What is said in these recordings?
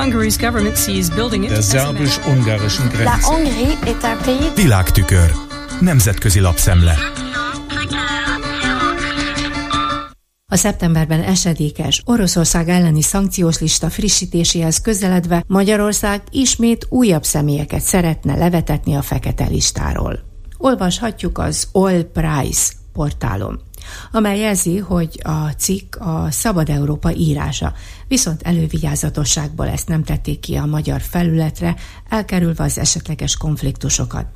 Hungary's government sees building it der szerbus-ungarischen La Grenze. Hongrie est un pays Világtükör. Nemzetközi lapszemle. A szeptemberben esedékes Oroszország elleni szankciós lista frissítéséhez közeledve Magyarország ismét újabb személyeket szeretne levetetni a fekete listáról. Olvashatjuk az All Price portálon amely jelzi, hogy a cikk a Szabad Európa írása, viszont elővigyázatosságból ezt nem tették ki a magyar felületre, elkerülve az esetleges konfliktusokat.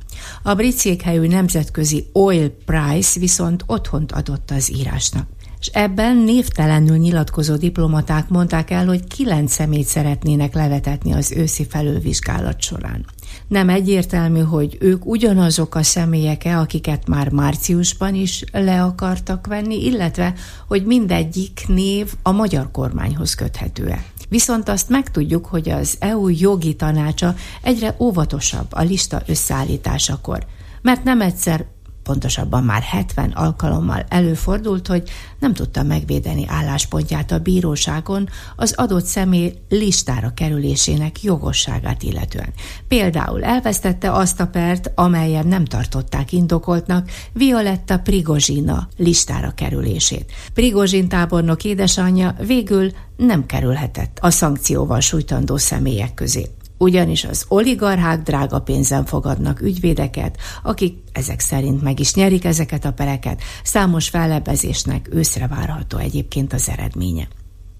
A brit székhelyű nemzetközi Oil Price viszont otthont adott az írásnak és ebben névtelenül nyilatkozó diplomaták mondták el, hogy kilenc szemét szeretnének levetetni az őszi felülvizsgálat során. Nem egyértelmű, hogy ők ugyanazok a személyek-e, akiket már márciusban is le akartak venni, illetve, hogy mindegyik név a magyar kormányhoz köthető-e. Viszont azt megtudjuk, hogy az EU jogi tanácsa egyre óvatosabb a lista összeállításakor, mert nem egyszer pontosabban már 70 alkalommal előfordult, hogy nem tudta megvédeni álláspontját a bíróságon az adott személy listára kerülésének jogosságát illetően. Például elvesztette azt a pert, amelyen nem tartották indokoltnak Violetta Prigozsina listára kerülését. Prigozsin tábornok édesanyja végül nem kerülhetett a szankcióval sújtandó személyek közé ugyanis az oligarchák drága pénzen fogadnak ügyvédeket, akik ezek szerint meg is nyerik ezeket a pereket, számos fellebezésnek őszre várható egyébként az eredménye.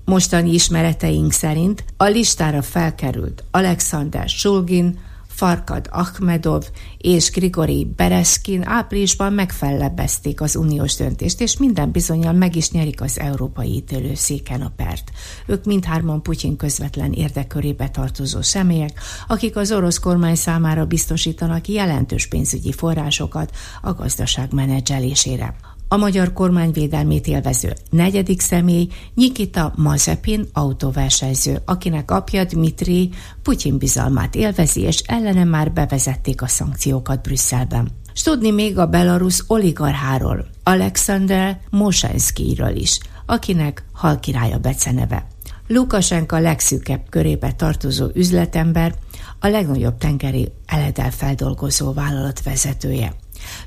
Mostani ismereteink szerint a listára felkerült Alexander Shulgin, Farkad Ahmedov és Grigori Bereskin áprilisban megfellebbezték az uniós döntést, és minden bizonyal meg is nyerik az európai ítélőszéken a pert. Ők mindhárman Putyin közvetlen érdekörébe tartozó személyek, akik az orosz kormány számára biztosítanak jelentős pénzügyi forrásokat a gazdaság menedzselésére a magyar kormányvédelmét élvező negyedik személy Nikita Mazepin autóversenyző, akinek apja Dmitri Putyin bizalmát élvezi, és ellene már bevezették a szankciókat Brüsszelben. S tudni még a belarusz oligarcháról, Alexander Mosenszkiről is, akinek halkirálya beceneve. Lukasenka legszűkebb körébe tartozó üzletember, a legnagyobb tengeri eledel feldolgozó vállalat vezetője.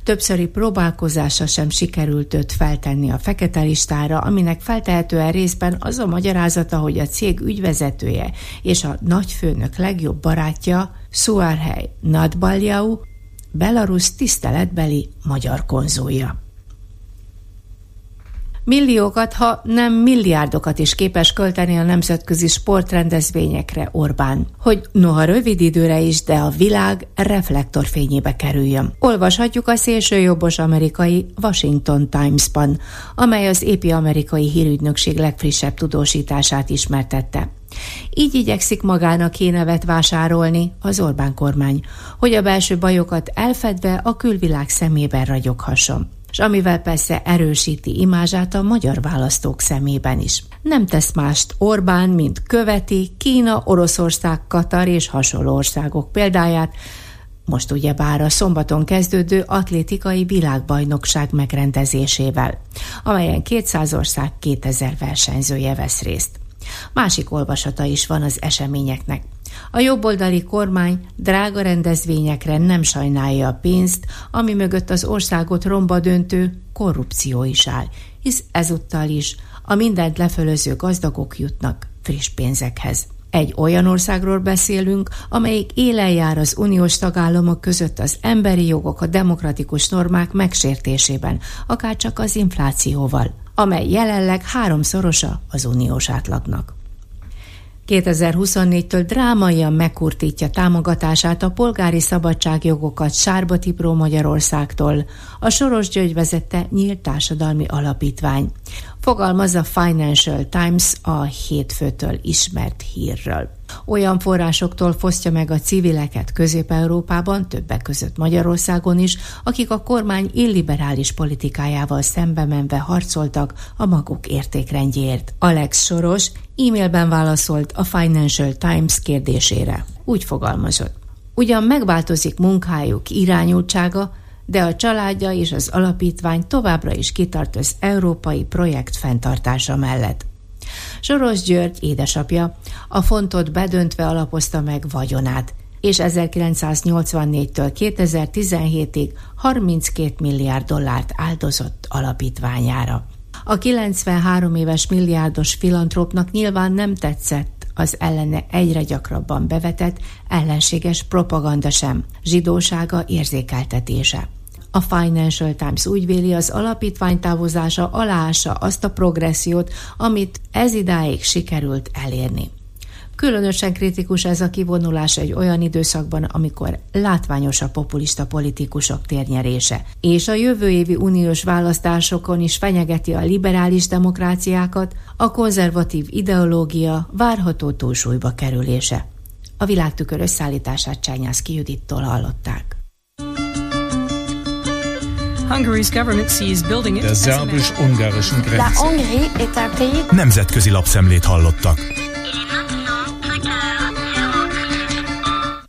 Többszöri próbálkozása sem sikerült őt feltenni a fekete listára, aminek feltehetően részben az a magyarázata, hogy a cég ügyvezetője és a nagyfőnök legjobb barátja, Suarhely Nadbaljau, Belarus tiszteletbeli magyar konzulja. Milliókat, ha nem milliárdokat is képes költeni a nemzetközi sportrendezvényekre Orbán, hogy noha rövid időre is, de a világ reflektorfényébe kerüljön. Olvashatjuk a szélsőjobbos amerikai Washington Times-ban, amely az épi amerikai hírügynökség legfrissebb tudósítását ismertette. Így igyekszik magának kénevet vásárolni az Orbán kormány, hogy a belső bajokat elfedve a külvilág szemében ragyoghasson és amivel persze erősíti imázsát a magyar választók szemében is. Nem tesz mást Orbán, mint követi Kína, Oroszország, Katar és hasonló országok példáját, most ugyebár a szombaton kezdődő atlétikai világbajnokság megrendezésével, amelyen 200 ország 2000 versenyzője vesz részt. Másik olvasata is van az eseményeknek. A jobboldali kormány drága rendezvényekre nem sajnálja a pénzt, ami mögött az országot romba döntő korrupció is áll, hisz ezúttal is a mindent lefölöző gazdagok jutnak friss pénzekhez. Egy olyan országról beszélünk, amelyik élen jár az uniós tagállamok között az emberi jogok, a demokratikus normák megsértésében, akár csak az inflációval, amely jelenleg háromszorosa az uniós átlagnak. 2024-től drámaian megkurtítja támogatását a polgári szabadságjogokat Sárba Tipró Magyarországtól, a Soros György vezette nyílt társadalmi alapítvány. Fogalmaz a Financial Times a hétfőtől ismert hírről. Olyan forrásoktól fosztja meg a civileket Közép-Európában, többek között Magyarországon is, akik a kormány illiberális politikájával szembe menve harcoltak a maguk értékrendjéért. Alex Soros e-mailben válaszolt a Financial Times kérdésére. Úgy fogalmazott. Ugyan megváltozik munkájuk irányultsága, de a családja és az alapítvány továbbra is kitart az európai projekt fenntartása mellett. Soros György édesapja a fontot bedöntve alapozta meg vagyonát, és 1984-től 2017-ig 32 milliárd dollárt áldozott alapítványára. A 93 éves milliárdos filantrópnak nyilván nem tetszett az ellene egyre gyakrabban bevetett ellenséges propaganda sem, zsidósága érzékeltetése. A Financial Times úgy véli, az alapítvány távozása aláása azt a progressziót, amit ez idáig sikerült elérni. Különösen kritikus ez a kivonulás egy olyan időszakban, amikor látványos a populista politikusok térnyerése, és a jövő évi uniós választásokon is fenyegeti a liberális demokráciákat, a konzervatív ideológia várható túlsúlyba kerülése. A világtükör összeállítását Csányászki Judittól hallották. Hungary's government sees building it Der szerbus-ungarischen Grenze. Nemzetközi lapszemlét hallottak.